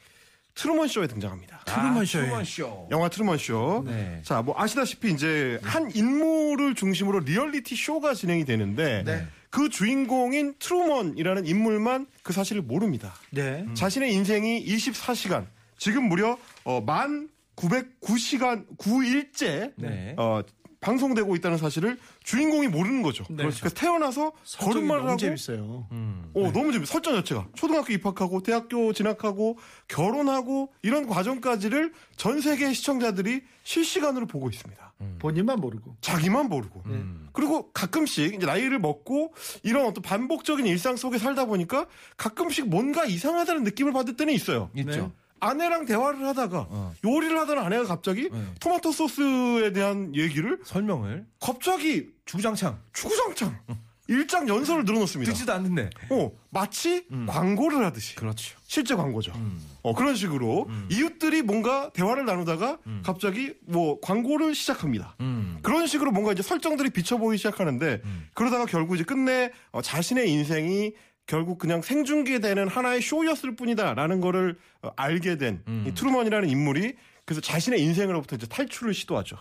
트루먼 쇼에 등장합니다. 트루먼 쇼에. 아, 트루먼 쇼. 영화 트루먼 쇼. 네. 자, 뭐 아시다시피 이제 한 인물을 중심으로 리얼리티 쇼가 진행이 되는데 네. 그 주인공인 트루먼이라는 인물만 그 사실을 모릅니다. 네. 자신의 인생이 24시간, 지금 무려 어, 만 909시간, 9일째 네. 어, 방송되고 있다는 사실을 주인공이 모르는 거죠. 네. 그래서 태어나서 설정이 걸음마를 너무 하고 재밌어요 어, 너무 재밌어. 설정 자체가. 초등학교 입학하고, 대학교 진학하고, 결혼하고, 이런 과정까지를 전 세계 시청자들이 실시간으로 보고 있습니다. 본인만 모르고 자기만 모르고. 음. 그리고 가끔씩 이제 나이를 먹고 이런 어떤 반복적인 일상 속에 살다 보니까 가끔씩 뭔가 이상하다는 느낌을 받을 때는 있어요. 있죠. 아내랑 대화를 하다가 어. 요리를 하던 아내가 갑자기 네. 토마토 소스에 대한 얘기를 설명을 갑자기 주구장창 추구장창 일장 연설을 늘어놓습니다. 듣지도 않는데. 어, 마치 광고를 하듯이. 그렇죠. 실제 광고죠. 어, 그런 식으로 이웃들이 뭔가 대화를 나누다가 갑자기 뭐 광고를 시작합니다. 음. 그런 식으로 뭔가 이제 설정들이 비쳐 보이기 시작하는데 그러다가 결국 이제 끝내 어, 자신의 인생이 결국 그냥 생중계되는 하나의 쇼였을 뿐이다라는 거를 어, 알게 된이 트루먼이라는 인물이 그래서 자신의 인생으로부터 이제 탈출을 시도하죠.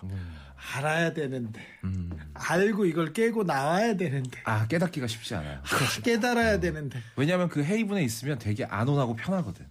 알아야 되는데 음. 알고 이걸 깨고 나와야 되는데 아 깨닫기가 쉽지 않아요. 아, 깨달아야 되는데 왜냐하면 그 헤이븐에 있으면 되게 안온하고 편하거든.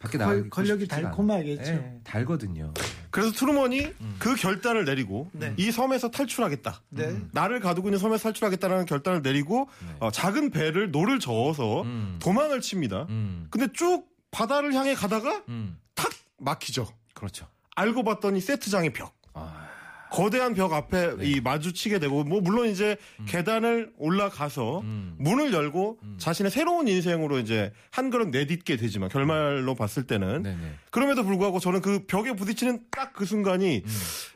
밖에 걸- 나가기 권력이. 달콤하겠죠. 예, 달거든요. 그래서 트루먼이 그 결단을 내리고 네. 이 섬에서 탈출하겠다. 네. 나를 가두고 있는 섬에서 탈출하겠다는 결단을 내리고 어, 작은 배를 노를 저어서 음. 도망을 칩니다. 음. 근데 쭉 바다를 향해 가다가 음. 탁 막히죠. 그렇죠. 알고 봤더니 세트장의 벽. 아, 거대한 벽 앞에 이 마주치게 되고 뭐 물론 이제 계단을 올라가서 음. 문을 열고 자신의 새로운 인생으로 이제 한 걸음 내딛게 되지만 결말로 봤을 때는 네네. 그럼에도 불구하고 저는 그 벽에 부딪히는 딱 그 순간이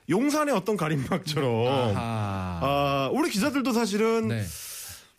용산의 어떤 가림막처럼 아하. 아, 우리 기자들도 사실은 네.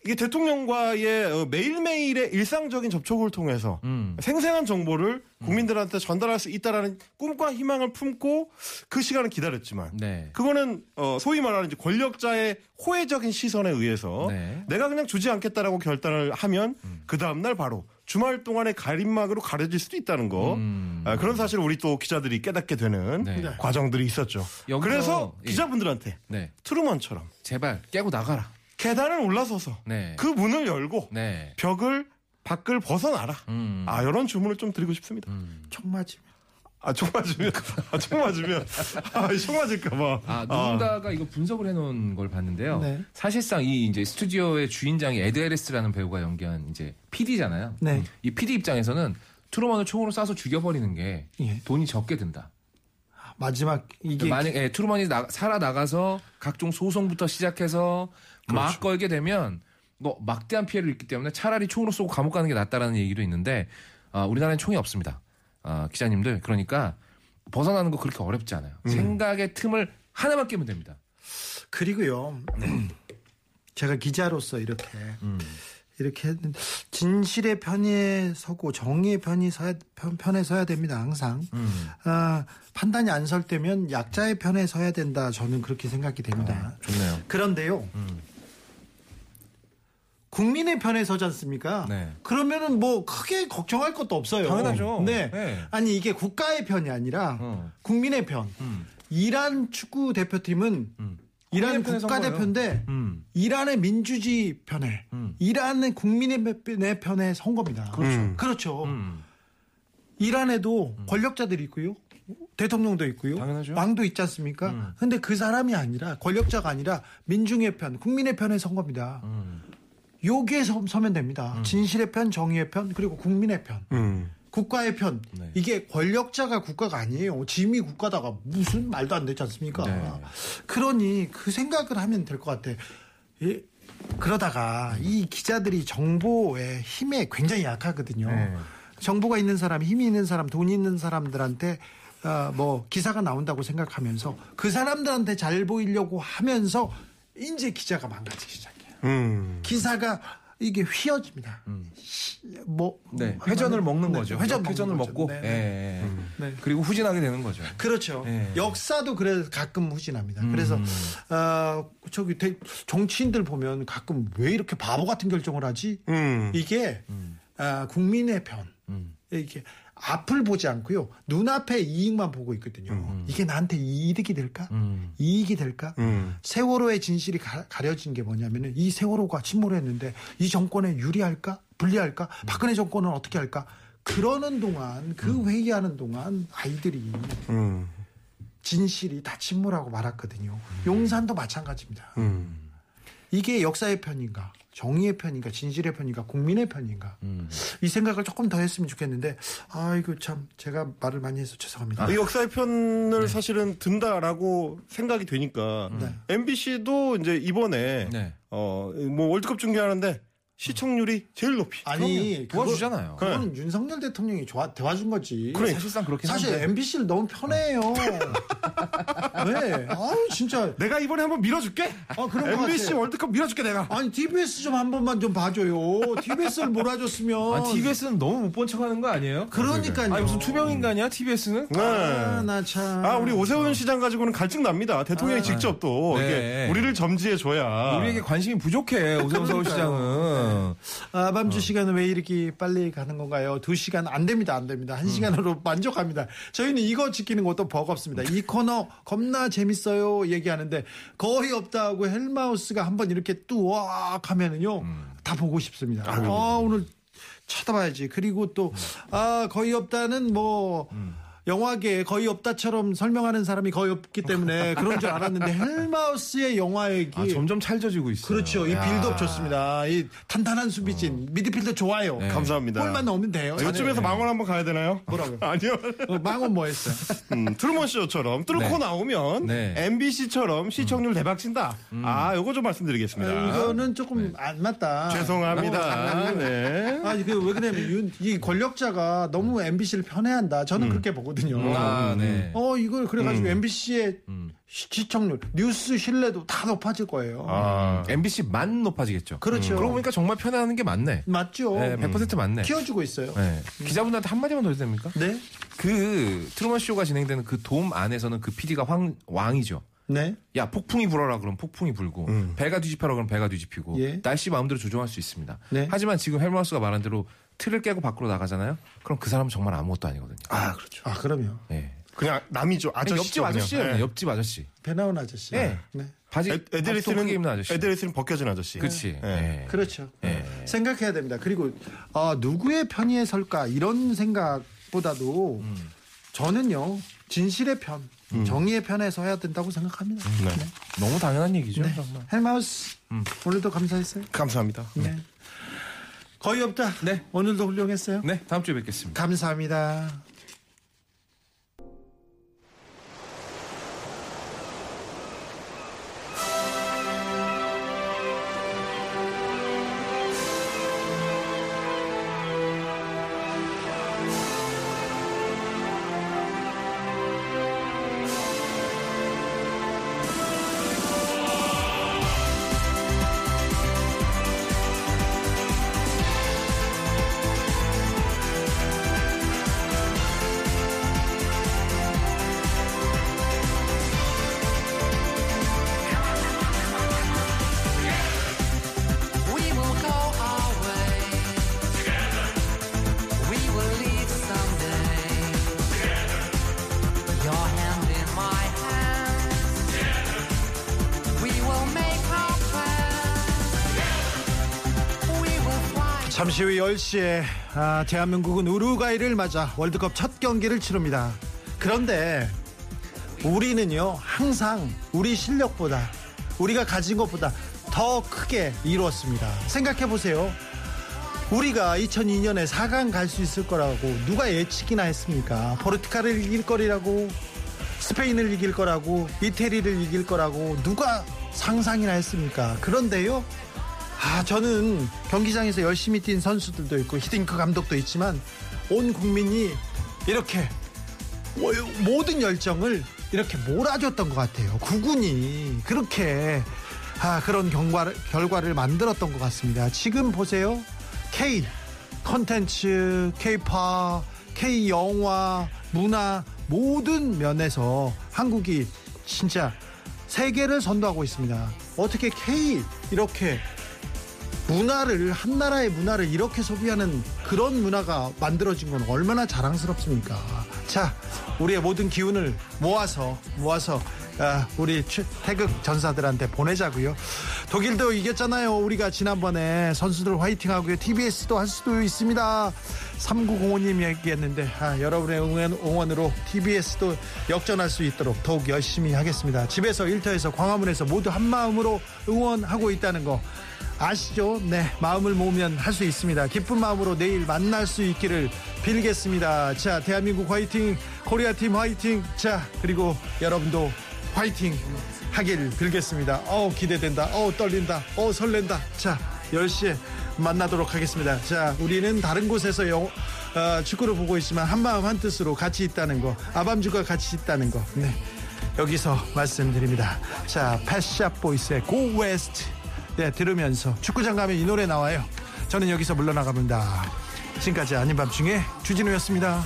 이게 대통령과의 어, 매일매일의 일상적인 접촉을 통해서 음. 생생한 정보를 국민들한테 전달할 수 있다라는 꿈과 희망을 품고 그 시간을 기다렸지만 네. 그거는 어, 소위 말하는 이제 권력자의 호혜적인 시선에 의해서 네. 내가 그냥 주지 않겠다라고 결단을 하면 그 다음 날 바로 주말 동안의 가림막으로 가려질 수도 있다는 거 음. 아, 그런 사실 우리 또 기자들이 깨닫게 되는 네. 과정들이 있었죠. 여기서, 그래서 예. 기자분들한테 네. 트루먼처럼 제발 깨고 나가라. 계단을 올라서서 네. 그 문을 열고 네. 벽을 밖을 벗어나라. 음. 아 이런 주문을 좀 드리고 싶습니다. 총 맞으면 아 총 맞으면 아 총 맞으면 아 총 맞을까봐. 아, 누군가가 이거 분석을 해놓은 걸 봤는데요. 네. 사실상 이 이제 스튜디오의 주인장이 에드 해리스라는 배우가 연기한 이제 PD잖아요. 네. 이 PD 입장에서는 트루먼을 총으로 쏴서 죽여버리는 게 예. 돈이 적게 든다. 마지막 이게 만약 에 트루먼이 나- 살아 나가서 각종 소송부터 시작해서 막 그렇죠. 걸게 되면 뭐 막대한 피해를 입기 때문에 차라리 총으로 쏘고 감옥 가는 게 낫다라는 얘기도 있는데 아, 우리나라는 총이 없습니다. 아, 기자님들 그러니까 벗어나는 거 그렇게 어렵지 않아요. 음. 생각의 틈을 하나만 깨면 됩니다. 그리고요. 제가 기자로서 이렇게 음. 이렇게 했는데 진실의 편에 서고 정의의 편이 서야, 편, 편에 서야 됩니다. 항상 음. 아, 판단이 안 설 때면 약자의 편에 서야 된다. 저는 그렇게 생각이 됩니다. 좋네요. 그런데요. 음. 국민의 편에 서지 않습니까? 네. 그러면은 뭐 크게 걱정할 것도 없어요. 당연하죠. 네. 네. 아니 이게 국가의 편이 아니라 어. 국민의 편. 음. 이란 축구 대표팀은 음. 이란 국가대표인데 음. 이란의 민주주의 편에 음. 이란의 국민의 편에 선 겁니다. 그렇죠. 그렇죠. 음. 이란에도 권력자들이 있고요. 대통령도 있고요. 당연하죠. 왕도 있지 않습니까? 음. 근데 그 사람이 아니라 권력자가 아니라 민중의 편, 국민의 편에 선 겁니다. 음. 여기에 서, 서면 됩니다. 진실의 편, 정의의 편, 그리고 국민의 편. 음. 국가의 편. 네. 이게 권력자가 국가가 아니에요. 짐이 국가다가 무슨 말도 안 되지 않습니까? 네. 그러니 그 생각을 하면 될 것 같아. 예, 그러다가 이 기자들이 정보의 힘에 굉장히 약하거든요. 네. 정보가 있는 사람, 힘이 있는 사람, 돈이 있는 사람들한테 어, 뭐 기사가 나온다고 생각하면서 그 사람들한테 잘 보이려고 하면서 이제 기자가 망가지기 시작해요. 음. 기사가 이게 휘어집니다. 시- 뭐 네. 회전을 먹는 네, 거죠. 회전 회전을 먹고 거죠. 네, 예, 네. 예. 네. 그리고 후진하게 되는 거죠. 그렇죠. 네. 역사도 그래 가끔 후진합니다. 그래서 어, 저기 대- 정치인들 보면 가끔 왜 이렇게 바보 같은 결정을 하지? 음. 이게 아, 국민의 편 음. 이게 앞을 보지 않고요 눈앞의 이익만 보고 있거든요. 이게 나한테 이득이 될까? 음. 이익이 될까? 음. 세월호의 진실이 가, 려진게 뭐냐면은 이 세월호가 침몰을 했는데 이 정권에 유리할까? 불리할까? 박근혜 정권은 어떻게 할까? 그러는 동안 그 회의하는 동안 아이들이 음. 진실이 다 침몰하고 말았거든요. 용산도 마찬가지입니다. 음. 이게 역사의 편인가? 정의의 편인가? 진실의 편인가? 국민의 편인가? 음. 이 생각을 조금 더 했으면 좋겠는데 아이고 참 제가 말을 많이 해서 죄송합니다. 이 역사의 편을 사실은 든다라고 생각이 되니까 네. MBC도 이제 이번에 네. 어뭐 월드컵 중계하는데 시청률이 제일 높이. 아니 그거- 도와주잖아요. 그건 윤석열 대통령이 좋아, 도와준 거지. 그래. 사실상 그렇긴 사실 한데. MBC를 너무 편해요. 왜? 아유 진짜. 내가 이번에 한번 밀어줄게. 아 그런 거 MBC 같아. 월드컵 밀어줄게 내가. 아니 TBS 좀 한 번만 좀 봐줘요. TBS를 몰아줬으면. 아, TBS는 너무 못 본 척하는 거 아니에요? 그러니까요. 아니 무슨 투명 인간이야 TBS는? 네. 아, 나 참. 아, 우리 오세훈 시장 가지고는 갈증 납니다. 대통령이 직접 또 네. 이렇게 우리를 점지해 줘야. 우리에게 관심이 부족해 오세훈 서울시장은. 아, 밤주 시간은 왜 이렇게 빨리 가는 건가요? 두 시간 안 됩니다, 안 됩니다. 한 시간으로 만족합니다. 저희는 이거 지키는 것도 버겁습니다. 이 코너 겁나 재밌어요 얘기하는데 거의 없다고 헬마우스가 한번 이렇게 뚜악 하면은요 다 보고 싶습니다. 아, 오늘 쳐다봐야지. 그리고 또, 아, 거의 없다는 뭐, 영화계에 거의 없다처럼 설명하는 사람이 거의 없기 때문에 그런 줄 알았는데 헬마우스의 영화 얘기. 아, 점점 찰져지고 있어요. 그렇죠. 이 야. 빌드업 좋습니다. 이 탄탄한 수비진, 미드필더 좋아요. 네. 감사합니다. 골만 넣으면 돼요. 요즘에서 망원 한번 가야 되나요? 뭐라고요? 아니요. 어, 망원 뭐 했어요? 음, 트루먼 쇼처럼 뚫고 네. 나오면 네. MBC처럼 시청률 대박 친다. 아, 요거 좀 말씀드리겠습니다. 아, 이거는 조금 안 맞다. 죄송합니다. 장난이에요. 네. 아, 이게 왜 그러냐면 윤- 이 권력자가 너무 MBC를 편애한다. 저는 그렇게 보 거든요. 아, 네. 어, 이걸 그래가지고 MBC의 시청률, 뉴스 신뢰도 다 높아질 거예요. 아, MBC만 높아지겠죠. 그렇죠. 그러고 보니까 정말 편애하는 게 맞네. 맞죠? 네, 100% 맞네. 키워주고 있어요. 네. 기자분들한테 한마디만 더 해도 됩니까? 네? 그 트루먼 쇼가 진행되는 그 돔 안에서는 그 PD가 황, 왕이죠. 네? 야 폭풍이 불어라 그럼 폭풍이 불고 배가 뒤집혀라 그럼 배가 뒤집히고 예. 날씨 마음대로 조종할 수 있습니다. 네. 하지만 지금 헬머스가 말한 대로 틀을 깨고 밖으로 나가잖아요. 그럼 그 사람은 정말 아무것도 아니거든요. 아, 그렇죠. 아, 그럼요. 예. 그냥 남이죠. 아저씨. 옆집 아저씨예요. 옆집 아저씨. 배 나온 아저씨. 네. 네. 바지 애, 바지 애드레스는 크게 입는 아저씨. 애드레스는 벗겨진 아저씨. 그렇지. 네. 예. 그렇죠. 예. 생각해야 됩니다. 그리고 아, 누구의 편에 설까 이런 생각보다도 음. 저는요 진실의 편, 정의의 편에 서야 된다고 생각합니다. 음. 네. 너무 당연한 얘기죠. 네. 정말. 헬마우스 음. 오늘도 감사했어요. 감사합니다. 네. 거의 없다. 네. 오늘도 훌륭했어요. 네, 다음 주에 뵙겠습니다. 감사합니다. 잠시 후 10시에 아, 대한민국은 우루과이를 맞아 월드컵 첫 경기를 치릅니다. 그런데 우리는요 항상 우리 실력보다 우리가 가진 것보다 더 크게 이루었습니다. 생각해 보세요. 우리가 2002년에 4강 갈 수 있을 거라고 누가 예측이나 했습니까? 포르투갈을 이길 거리라고 스페인을 이길 거라고 이태리를 이길 거라고 누가 상상이나 했습니까? 그런데요. 아, 저는 경기장에서 열심히 뛴 선수들도 있고 히딩크 감독도 있지만 온 국민이 이렇게 모- 모든 열정을 이렇게 몰아줬던 것 같아요. 구군이 그렇게 아, 그런 경과를, 결과를 만들었던 것 같습니다. 지금 보세요. K 컨텐츠, K-팝, K 영화, 문화 모든 면에서 한국이 진짜 세계를 선도하고 있습니다. 어떻게 K 이렇게 문화를 한 나라의 문화를 이렇게 소비하는 그런 문화가 만들어진 건 얼마나 자랑스럽습니까? 자, 우리의 모든 기운을 모아서 모아서 아, 우리 최- 태극 전사들한테 보내자고요. 독일도 이겼잖아요. 우리가 지난번에 선수들 화이팅하고요. TBS도 할 수도 있습니다. 3905님 얘기했는데 아, 여러분의 응원, 응원으로 TBS도 역전할 수 있도록 더욱 열심히 하겠습니다. 집에서 일터에서 광화문에서 모두 한 마음으로 응원하고 있다는 거 아시죠? 네, 마음을 모으면 할 수 있습니다. 기쁜 마음으로 내일 만날 수 있기를 빌겠습니다. 자, 대한민국 화이팅, 코리아 팀 화이팅. 자, 그리고 여러분도 화이팅 하길 빌겠습니다. 어우, 기대된다. 어우, 떨린다. 어우, 설렌다. 자, 10시에 만나도록 하겠습니다. 자, 우리는 다른 곳에서 영, 어, 축구를 보고 있지만 한마음 한뜻으로 같이 있다는 거, 아밤주가 같이 있다는 거. 네. 여기서 말씀드립니다. 자, 패샷 보이스의 Go West. 네, 들으면서 축구장 가면 이 노래 나와요. 저는 여기서 물러나갑니다. 지금까지 아닌 밤중에 주진우였습니다.